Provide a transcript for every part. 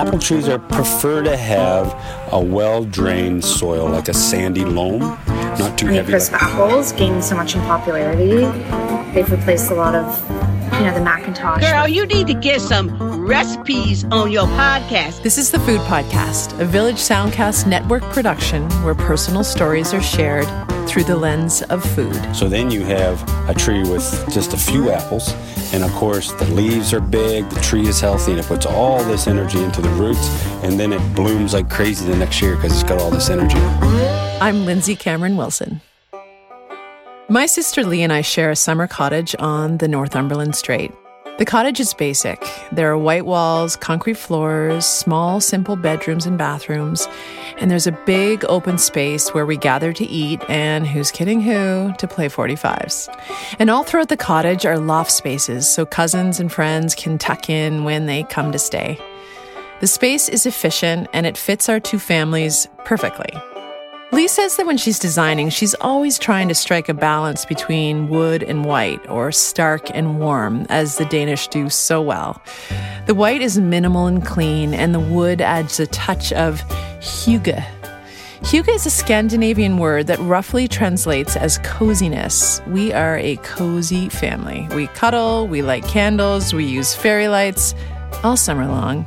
apple trees are prefer to have a well-drained soil, like a sandy loam, not too Honey heavy. Crisp Like, apples gained so much in popularity. They've replaced a lot of, you know, the McIntosh. Girl, you need to get some recipes on your podcast. This is the Food Podcast, a Village Soundcast network production where personal stories are shared through the lens of food. so then you have a tree with just a few apples, and of course the leaves are big, the tree is healthy, and it puts all this energy into the roots, and then it blooms like crazy the next year because it's got all this energy. I'm Lindsay Cameron Wilson. My sister Lee and I share a summer cottage on the Northumberland Strait. The cottage is basic. There are white walls, concrete floors, small, simple bedrooms and bathrooms, and there's a big open space where we gather to eat and, who's kidding who, to play 45s. And all throughout the cottage are loft spaces so cousins and friends can tuck in when they come to stay. The space is efficient and it fits our two families perfectly. Lee says that when she's designing, she's always trying to strike a balance between wood and white, or stark and warm, as the Danish do so well. The white is minimal and clean, and the wood adds a touch of hygge. Hygge is a Scandinavian word that roughly translates as coziness. We are a cozy family. We cuddle, we light candles, we use fairy lights all summer long.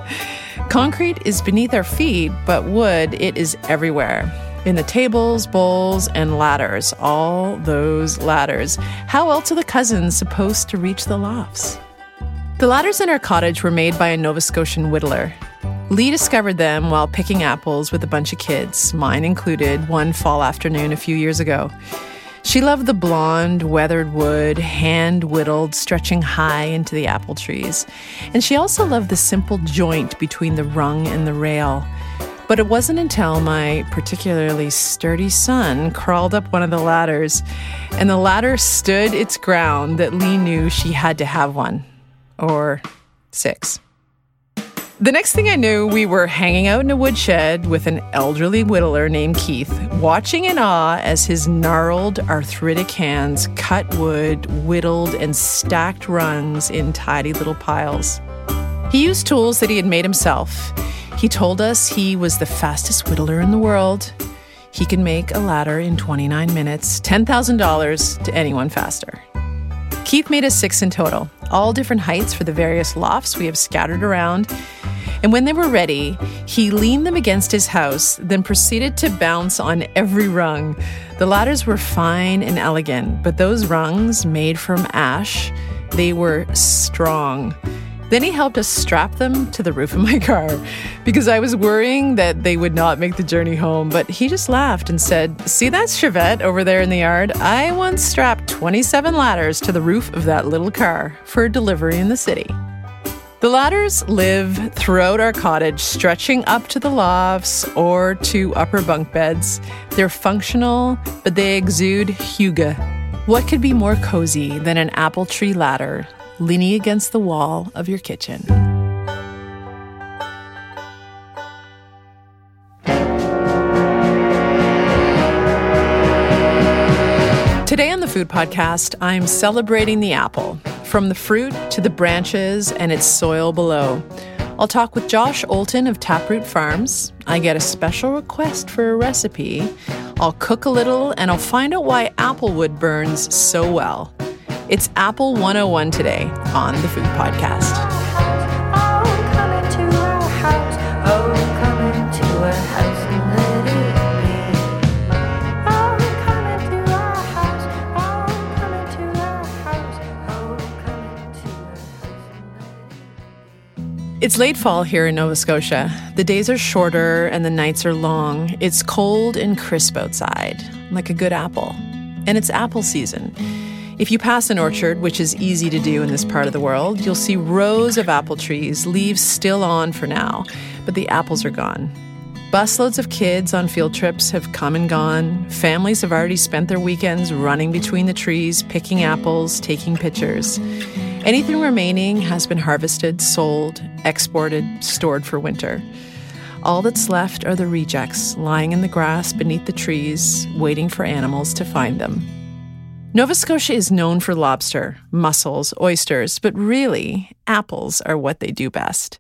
Concrete is beneath our feet, but wood, it is everywhere. In the tables, bowls, and ladders. All those ladders. How else are the cousins supposed to reach the lofts? The ladders in our cottage were made by a Nova Scotian whittler. Lee discovered them while picking apples with a bunch of kids, mine included, one fall afternoon a few years ago. She loved the blonde, weathered wood, hand whittled, stretching high into the apple trees. And she also loved the simple joint between the rung and the rail. But it wasn't until my particularly sturdy son crawled up one of the ladders and the ladder stood its ground that Lee knew she had to have one. Or six. The next thing I knew, we were hanging out in a woodshed with an elderly whittler named Keith, watching in awe as his gnarled, arthritic hands cut wood, whittled, and stacked rungs in tidy little piles. He used tools that he had made himself. He told us he was the fastest whittler in the world. He can make a ladder in 29 minutes, $10,000 to anyone faster. Keith made us six in total, all different heights for the various lofts we have scattered around. And when they were ready, he leaned them against his house, then proceeded to bounce on every rung. The ladders were fine and elegant, but those rungs, made from ash, they were strong. Then he helped us strap them to the roof of my car because I was worrying that they would not make the journey home. But he just laughed and said, See that Chevette over there in the yard? I once strapped 27 ladders to the roof of that little car for a delivery in the city. The ladders live throughout our cottage, stretching up to the lofts or to upper bunk beds. They're functional, but they exude hygge. What could be more cozy than an apple tree ladder leaning against the wall of your kitchen? Today on the Food Podcast, I'm celebrating the apple, from the fruit to the branches and its soil below. I'll talk with Josh Oulton of Taproot Farms. I get a special request for a recipe. I'll cook a little and I'll find out why applewood burns so well. It's Apple 101 today on the Food Podcast. It's late fall here in Nova Scotia. The days are shorter and the nights are long. It's cold and crisp outside, like a good apple. And it's apple season. If you pass an orchard, which is easy to do in this part of the world, you'll see rows of apple trees, leaves still on for now, but the apples are gone. Busloads of kids on field trips have come and gone. Families have already spent their weekends running between the trees, picking apples, taking pictures. Anything remaining has been harvested, sold, exported, stored for winter. All that's left are the rejects lying in the grass beneath the trees, waiting for animals to find them. Nova Scotia is known for lobster, mussels, oysters, but really, apples are what they do best.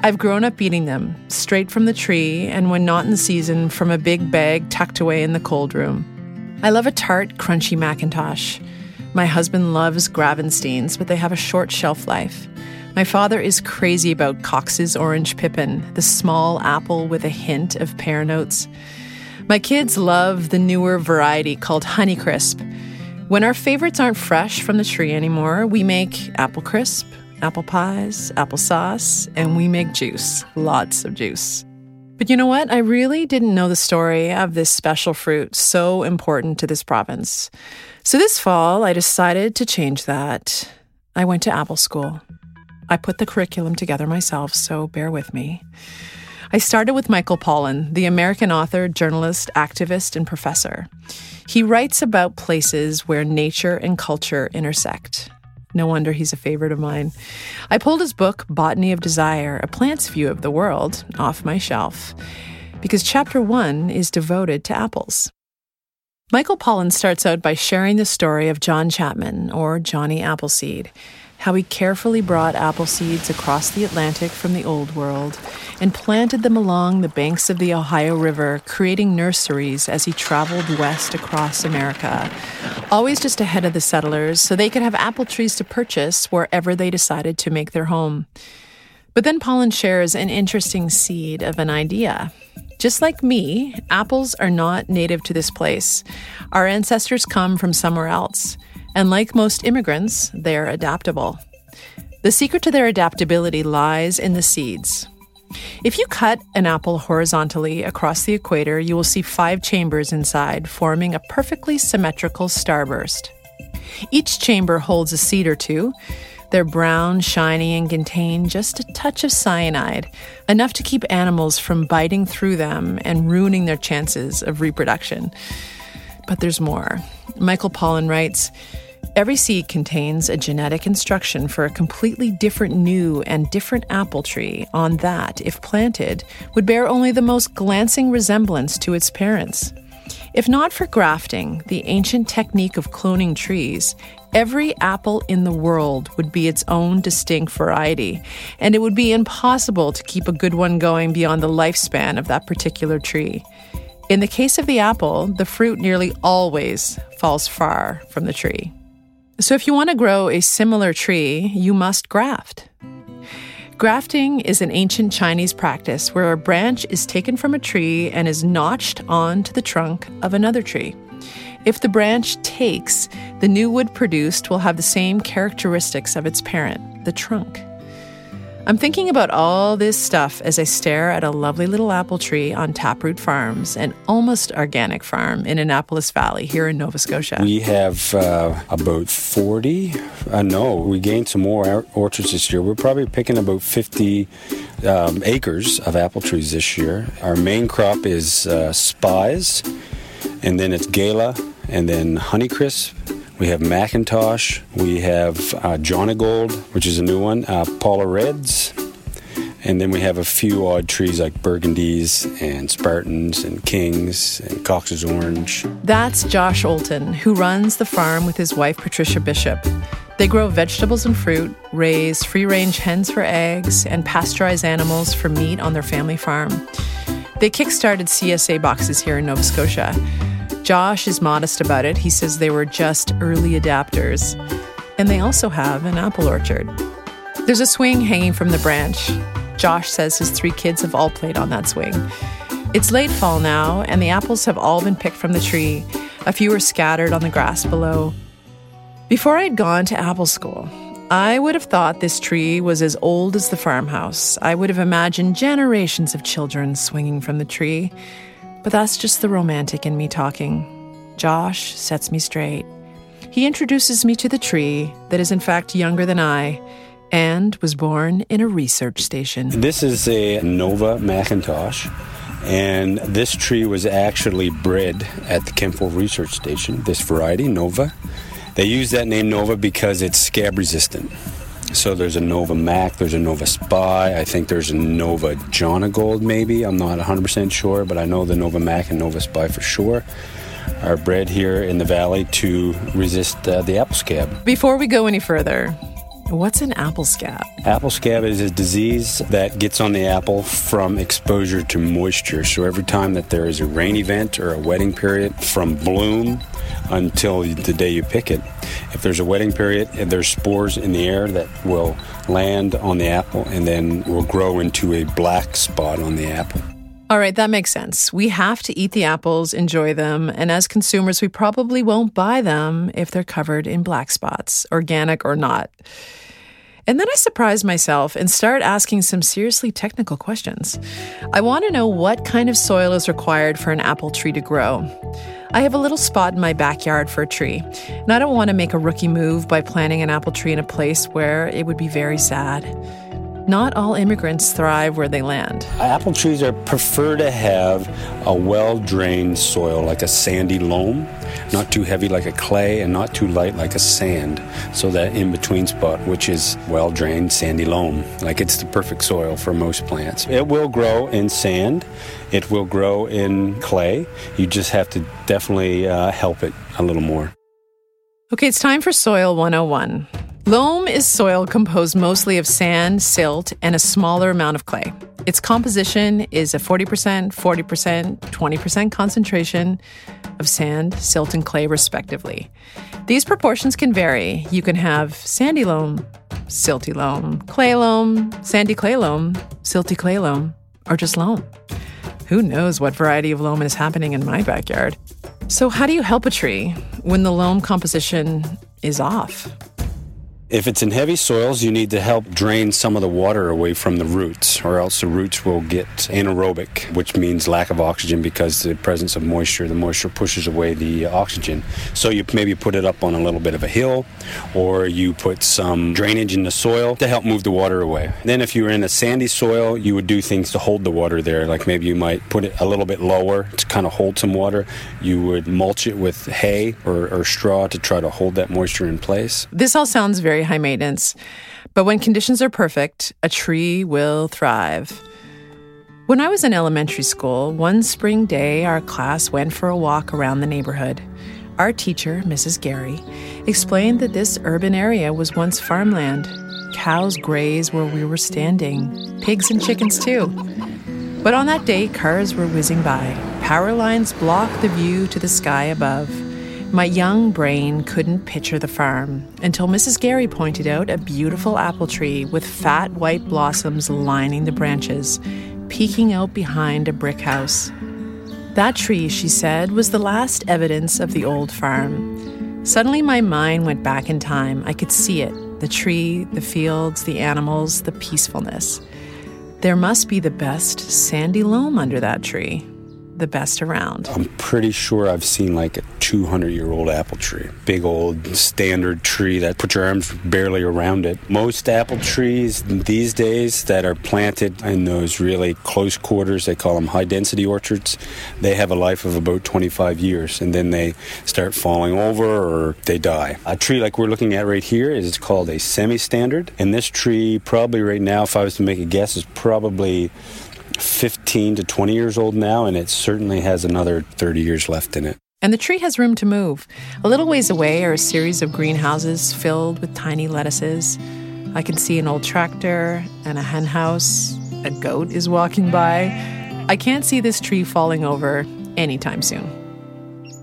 I've grown up eating them straight from the tree and when not in season from a big bag tucked away in the cold room. I love a tart, crunchy McIntosh. My husband loves Gravensteins, but they have a short shelf life. My father is crazy about Cox's Orange Pippin, the small apple with a hint of pear notes. My kids love the newer variety called Honeycrisp. When our favorites aren't fresh from the tree anymore, we make apple crisp, apple pies, applesauce, and we make juice. Lots of juice. But you know what? I really didn't know the story of this special fruit so important to this province. So this fall, I decided to change that. I went to apple school. I put the curriculum together myself, so bear with me. I started with Michael Pollan, the American author, journalist, activist, and professor. He writes about places where nature and culture intersect. No wonder he's a favorite of mine. I pulled his book, Botany of Desire A Plant's View of the World, off my shelf because chapter one is devoted to apples. Michael Pollan starts out by sharing the story of John Chapman, or Johnny Appleseed, how he carefully brought apple seeds across the Atlantic from the Old World and planted them along the banks of the Ohio River, creating nurseries as he traveled west across America, always just ahead of the settlers so they could have apple trees to purchase wherever they decided to make their home. But then Pollan shares an interesting seed of an idea. Just like me, apples are not native to this place. Our ancestors come from somewhere else. And like most immigrants, they're adaptable. The secret to their adaptability lies in the seeds. If you cut an apple horizontally across the equator, you will see five chambers inside, forming a perfectly symmetrical starburst. Each chamber holds a seed or two, they're brown, shiny, and contain just a touch of cyanide, enough to keep animals from biting through them and ruining their chances of reproduction. But there's more. Michael Pollan writes Every seed contains a genetic instruction for a completely different new and different apple tree on that, if planted, would bear only the most glancing resemblance to its parents. If not for grafting, the ancient technique of cloning trees, every apple in the world would be its own distinct variety, and it would be impossible to keep a good one going beyond the lifespan of that particular tree. In the case of the apple, the fruit nearly always falls far from the tree. So, if you want to grow a similar tree, you must graft. Grafting is an ancient Chinese practice where a branch is taken from a tree and is notched onto the trunk of another tree. If the branch takes, the new wood produced will have the same characteristics of its parent, the trunk. I'm thinking about all this stuff as I stare at a lovely little apple tree on Taproot Farms, an almost organic farm in Annapolis Valley here in Nova Scotia. We have uh, about 40. Uh, no, we gained some more orchards this year. We're probably picking about 50 um, acres of apple trees this year. Our main crop is uh, Spies, and then it's Gala, and then Honeycrisp we have McIntosh. We have uh, Jonagold, which is a new one. Uh, Paula Reds. And then we have a few odd trees like Burgundies and Spartans and Kings and Cox's Orange. That's Josh Oulton, who runs the farm with his wife Patricia Bishop. They grow vegetables and fruit, raise free range hens for eggs, and pasteurize animals for meat on their family farm. They kickstarted CSA boxes here in Nova Scotia. Josh is modest about it. He says they were just early adapters. And they also have an apple orchard. There's a swing hanging from the branch. Josh says his three kids have all played on that swing. It's late fall now, and the apples have all been picked from the tree. A few are scattered on the grass below. Before I'd gone to apple school, I would have thought this tree was as old as the farmhouse. I would have imagined generations of children swinging from the tree. But that's just the romantic in me talking. Josh sets me straight. He introduces me to the tree that is, in fact, younger than I and was born in a research station. This is a Nova McIntosh, and this tree was actually bred at the Kentville Research Station, this variety, Nova. They use that name Nova because it's scab resistant. So there's a Nova Mac, there's a Nova Spy, I think there's a Nova Jonagold maybe. I'm not 100% sure, but I know the Nova Mac and Nova Spy for sure are bred here in the valley to resist uh, the apple scab. Before we go any further, What's an apple scab? Apple scab is a disease that gets on the apple from exposure to moisture. So every time that there is a rain event or a wetting period from bloom until the day you pick it, if there's a wetting period, there's spores in the air that will land on the apple and then will grow into a black spot on the apple. All right, that makes sense. We have to eat the apples, enjoy them, and as consumers, we probably won't buy them if they're covered in black spots, organic or not. And then I surprise myself and start asking some seriously technical questions. I want to know what kind of soil is required for an apple tree to grow. I have a little spot in my backyard for a tree, and I don't want to make a rookie move by planting an apple tree in a place where it would be very sad. Not all immigrants thrive where they land. Apple trees are prefer to have a well-drained soil like a sandy loam, not too heavy like a clay and not too light like a sand. So that in-between spot which is well-drained sandy loam, like it's the perfect soil for most plants. It will grow in sand. It will grow in clay. You just have to definitely uh, help it a little more. Okay, it's time for Soil 101. Loam is soil composed mostly of sand, silt, and a smaller amount of clay. Its composition is a 40%, 40%, 20% concentration of sand, silt, and clay, respectively. These proportions can vary. You can have sandy loam, silty loam, clay loam, sandy clay loam, silty clay loam, or just loam. Who knows what variety of loam is happening in my backyard? So, how do you help a tree when the loam composition is off? If it's in heavy soils, you need to help drain some of the water away from the roots, or else the roots will get anaerobic, which means lack of oxygen because the presence of moisture, the moisture pushes away the oxygen. So you maybe put it up on a little bit of a hill, or you put some drainage in the soil to help move the water away. Then if you're in a sandy soil, you would do things to hold the water there, like maybe you might put it a little bit lower to kind of hold some water. You would mulch it with hay or, or straw to try to hold that moisture in place. This all sounds very high maintenance, but when conditions are perfect, a tree will thrive. When I was in elementary school, one spring day, our class went for a walk around the neighborhood. Our teacher, Mrs. Gary, explained that this urban area was once farmland. Cows graze where we were standing, pigs and chickens too. But on that day, cars were whizzing by. Power lines blocked the view to the sky above. My young brain couldn't picture the farm until Mrs. Gary pointed out a beautiful apple tree with fat white blossoms lining the branches, peeking out behind a brick house. That tree, she said, was the last evidence of the old farm. Suddenly, my mind went back in time. I could see it the tree, the fields, the animals, the peacefulness. There must be the best sandy loam under that tree the best around. I'm pretty sure I've seen like a 200 year old apple tree. Big old standard tree that put your arms barely around it. Most apple trees these days that are planted in those really close quarters, they call them high density orchards, they have a life of about 25 years and then they start falling over or they die. A tree like we're looking at right here is called a semi standard. And this tree, probably right now, if I was to make a guess, is probably 15 to 20 years old now, and it certainly has another 30 years left in it. And the tree has room to move. A little ways away are a series of greenhouses filled with tiny lettuces. I can see an old tractor and a hen house. A goat is walking by. I can't see this tree falling over anytime soon.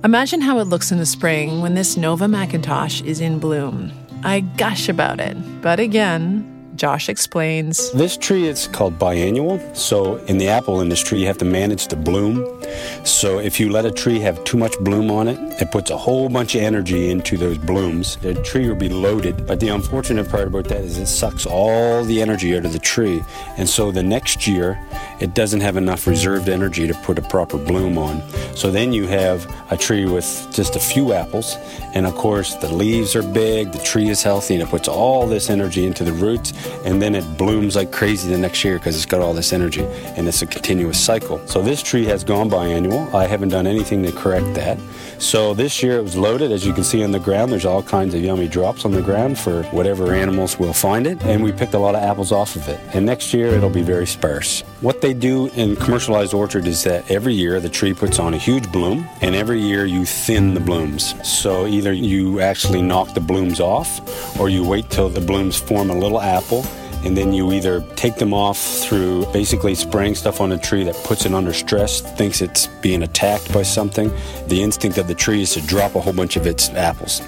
Imagine how it looks in the spring when this Nova McIntosh is in bloom. I gush about it. But again, Josh explains. This tree is called biannual. So, in the apple industry, you have to manage the bloom. So, if you let a tree have too much bloom on it, it puts a whole bunch of energy into those blooms. The tree will be loaded. But the unfortunate part about that is it sucks all the energy out of the tree. And so, the next year, it doesn't have enough reserved energy to put a proper bloom on. So, then you have a tree with just a few apples. And of course, the leaves are big, the tree is healthy, and it puts all this energy into the roots and then it blooms like crazy the next year because it's got all this energy and it's a continuous cycle. So this tree has gone biannual. I haven't done anything to correct that. So this year it was loaded, as you can see on the ground. There's all kinds of yummy drops on the ground for whatever animals will find it, and we picked a lot of apples off of it. And next year it'll be very sparse. What they do in commercialized orchard is that every year the tree puts on a huge bloom, and every year you thin the blooms. So either you actually knock the blooms off, or you wait till the blooms form a little apple and then you either take them off through basically spraying stuff on a tree that puts it under stress, thinks it's being attacked by something. The instinct of the tree is to drop a whole bunch of its apples.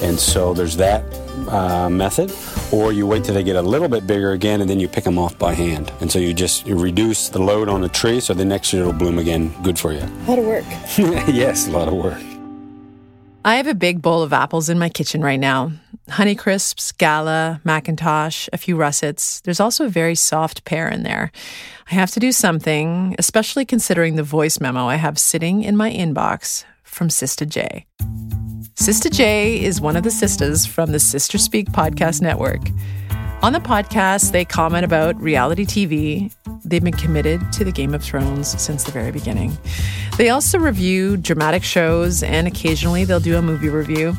And so there's that uh, method, or you wait till they get a little bit bigger again and then you pick them off by hand. And so you just you reduce the load on the tree so the next year it'll bloom again. Good for you. A lot of work. yes, a lot of work. I have a big bowl of apples in my kitchen right now. Honeycrisps, Gala, McIntosh, a few russets. There's also a very soft pear in there. I have to do something, especially considering the voice memo I have sitting in my inbox from Sistah J. Sistah J is one of the sisters from the Sistah Speak podcast network. On the podcast, they comment about reality TV. They've been committed to the Game of Thrones since the very beginning. They also review dramatic shows, and occasionally they'll do a movie review.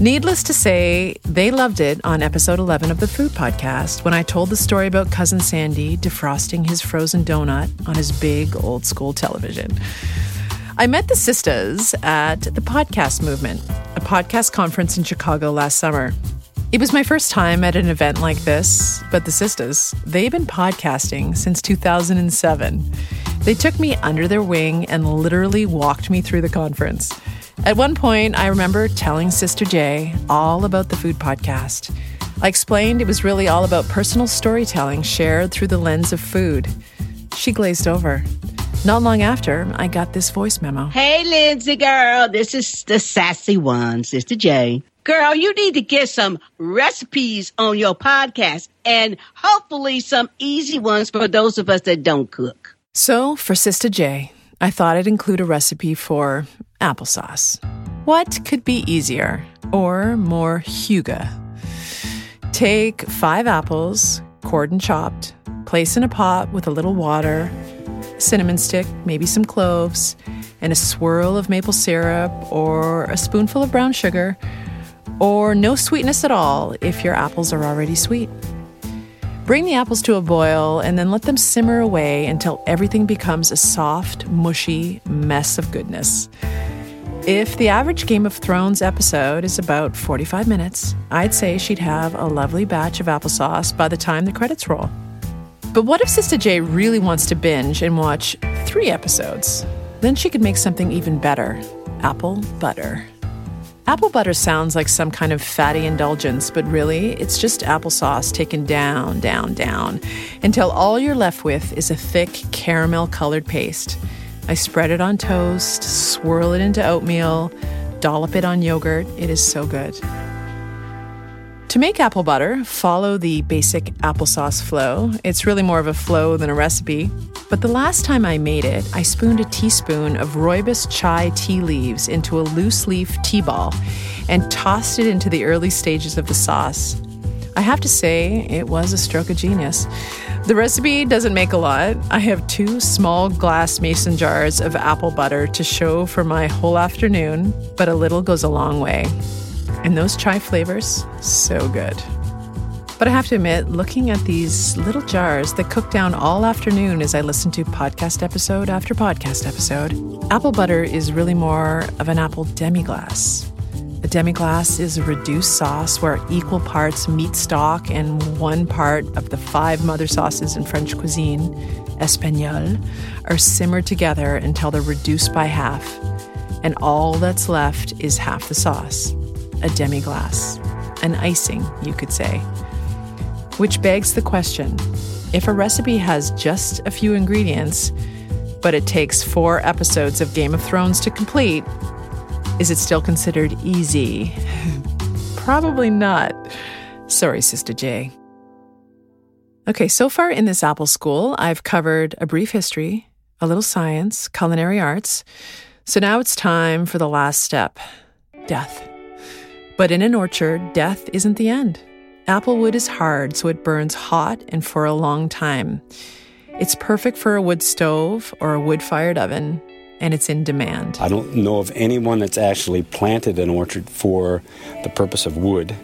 Needless to say, they loved it on episode 11 of the Food Podcast when I told the story about Cousin Sandy defrosting his frozen donut on his big old school television. I met the sisters at the Podcast Movement, a podcast conference in Chicago last summer. It was my first time at an event like this, but the sisters, they've been podcasting since 2007. They took me under their wing and literally walked me through the conference. At one point, I remember telling Sistah J all about the food podcast. I explained it was really all about personal storytelling shared through the lens of food. She glazed over. Not long after, I got this voice memo. Hey, Lindsay girl, this is the sassy one, Sistah J. Girl, you need to get some recipes on your podcast and hopefully some easy ones for those of us that don't cook. So, for Sistah J, I thought I'd include a recipe for applesauce. What could be easier or more hygge? Take five apples, cored and chopped, place in a pot with a little water, cinnamon stick, maybe some cloves, and a swirl of maple syrup or a spoonful of brown sugar or no sweetness at all if your apples are already sweet. Bring the apples to a boil and then let them simmer away until everything becomes a soft, mushy mess of goodness. If the average Game of Thrones episode is about 45 minutes, I'd say she'd have a lovely batch of applesauce by the time the credits roll. But what if Sistah J really wants to binge and watch three episodes? Then she could make something even better apple butter. Apple butter sounds like some kind of fatty indulgence, but really, it's just applesauce taken down, down, down, until all you're left with is a thick caramel colored paste. I spread it on toast, swirl it into oatmeal, dollop it on yogurt. It is so good. To make apple butter, follow the basic applesauce flow. It's really more of a flow than a recipe. But the last time I made it, I spooned a teaspoon of rooibos chai tea leaves into a loose leaf tea ball and tossed it into the early stages of the sauce. I have to say, it was a stroke of genius. The recipe doesn't make a lot. I have two small glass mason jars of apple butter to show for my whole afternoon, but a little goes a long way. And those chai flavors, so good. But I have to admit, looking at these little jars that cook down all afternoon as I listen to podcast episode after podcast episode, apple butter is really more of an apple demi-glace. A demi-glace is a reduced sauce where equal parts meat stock and one part of the five mother sauces in French cuisine, espagnole, are simmered together until they're reduced by half, and all that's left is half the sauce a demi glace, an icing, you could say. Which begs the question if a recipe has just a few ingredients, but it takes four episodes of Game of Thrones to complete, is it still considered easy? Probably not. Sorry, Sistah J. Okay, so far in this Apple School, I've covered a brief history, a little science, culinary arts. So now it's time for the last step death. But in an orchard, death isn't the end. Applewood is hard, so it burns hot and for a long time. It's perfect for a wood stove or a wood fired oven. And it's in demand. I don't know of anyone that's actually planted an orchard for the purpose of wood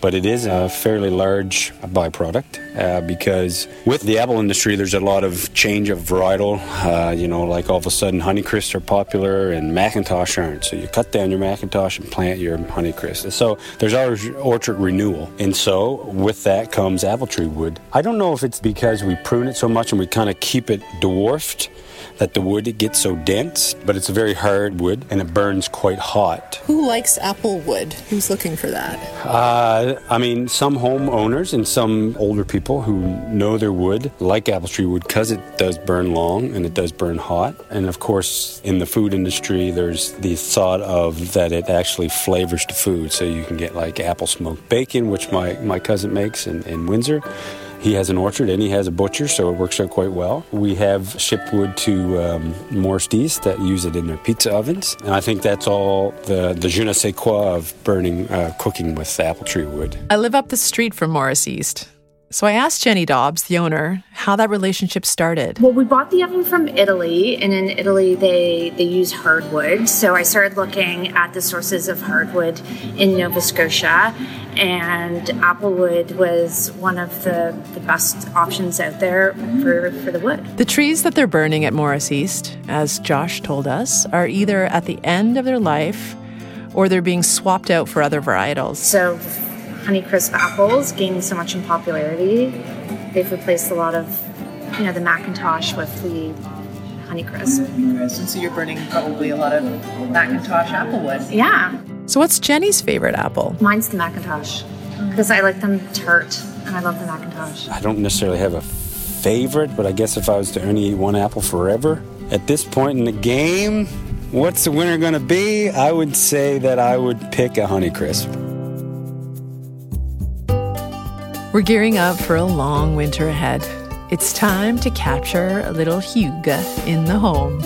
but it is a fairly large byproduct uh, because with the apple industry, there's a lot of change of varietal. Uh, you know, like all of a sudden, Honeycrisp are popular and McIntosh aren't. So you cut down your McIntosh and plant your Honeycrisp. So there's always orchard renewal. And so with that comes apple tree wood. I don't know if it's because we prune it so much and we kind of keep it dwarfed that the wood gets so dense, but it's a very hard wood and it burns quite hot. Who likes apple wood? Who's looking for that? Uh, I mean, some homeowners and some older people who know their wood like apple tree wood because it does burn long and it does burn hot. And of course, in the food industry, there's the thought of that it actually flavors the food. So you can get like apple smoked bacon, which my, my cousin makes in, in Windsor. He has an orchard and he has a butcher, so it works out quite well. We have shipped wood to um, Morris East that use it in their pizza ovens, and I think that's all the, the je ne sais quoi of burning, uh, cooking with apple tree wood. I live up the street from Morris East. So I asked Jennie Dobbs, the owner, how that relationship started. Well, we bought the oven from Italy, and in Italy they they use hardwood. So I started looking at the sources of hardwood in Nova Scotia, and applewood was one of the, the best options out there for, for the wood. The trees that they're burning at Morris East, as Josh told us, are either at the end of their life or they're being swapped out for other varietals. So Honeycrisp apples gaining so much in popularity. They've replaced a lot of, you know, the McIntosh with the Honeycrisp. And so you're burning probably a lot of McIntosh applewood. Yeah. So what's Jennie's favorite apple? Mine's the McIntosh because I like them tart and I love the McIntosh. I don't necessarily have a favorite, but I guess if I was to only eat one apple forever, at this point in the game, what's the winner going to be? I would say that I would pick a Honeycrisp. We're gearing up for a long winter ahead. It's time to capture a little hygge in the home.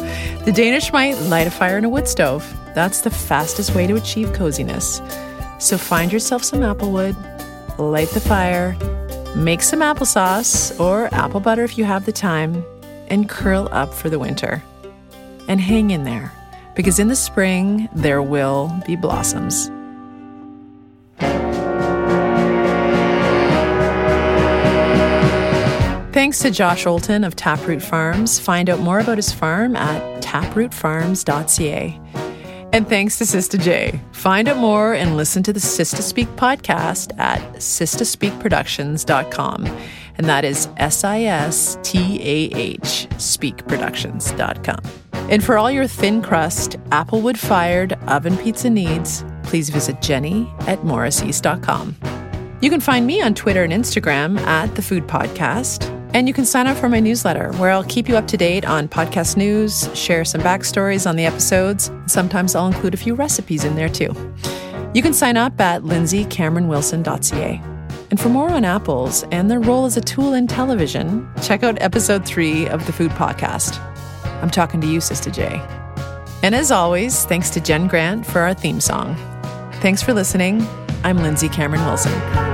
The Danish might light a fire in a wood stove. That's the fastest way to achieve coziness. So find yourself some applewood, light the fire, make some applesauce or apple butter if you have the time, and curl up for the winter. And hang in there, because in the spring there will be blossoms. Thanks to Josh Oulton of Taproot Farms. Find out more about his farm at taprootfarms.ca. And thanks to Sistah J. Find out more and listen to the Sistah Speak podcast at sistahspeakproductions.com. And that is S I S T A H speakproductions.com. And for all your thin crust, applewood fired oven pizza needs, please visit Jennie at morriseast.com. You can find me on Twitter and Instagram at The Food Podcast. And you can sign up for my newsletter where I'll keep you up to date on podcast news, share some backstories on the episodes. Sometimes I'll include a few recipes in there too. You can sign up at lindsaycameronwilson.ca. And for more on apples and their role as a tool in television, check out episode three of the Food Podcast. I'm talking to you, Sistah J. And as always, thanks to Jen Grant for our theme song. Thanks for listening. I'm Lindsay Cameron Wilson.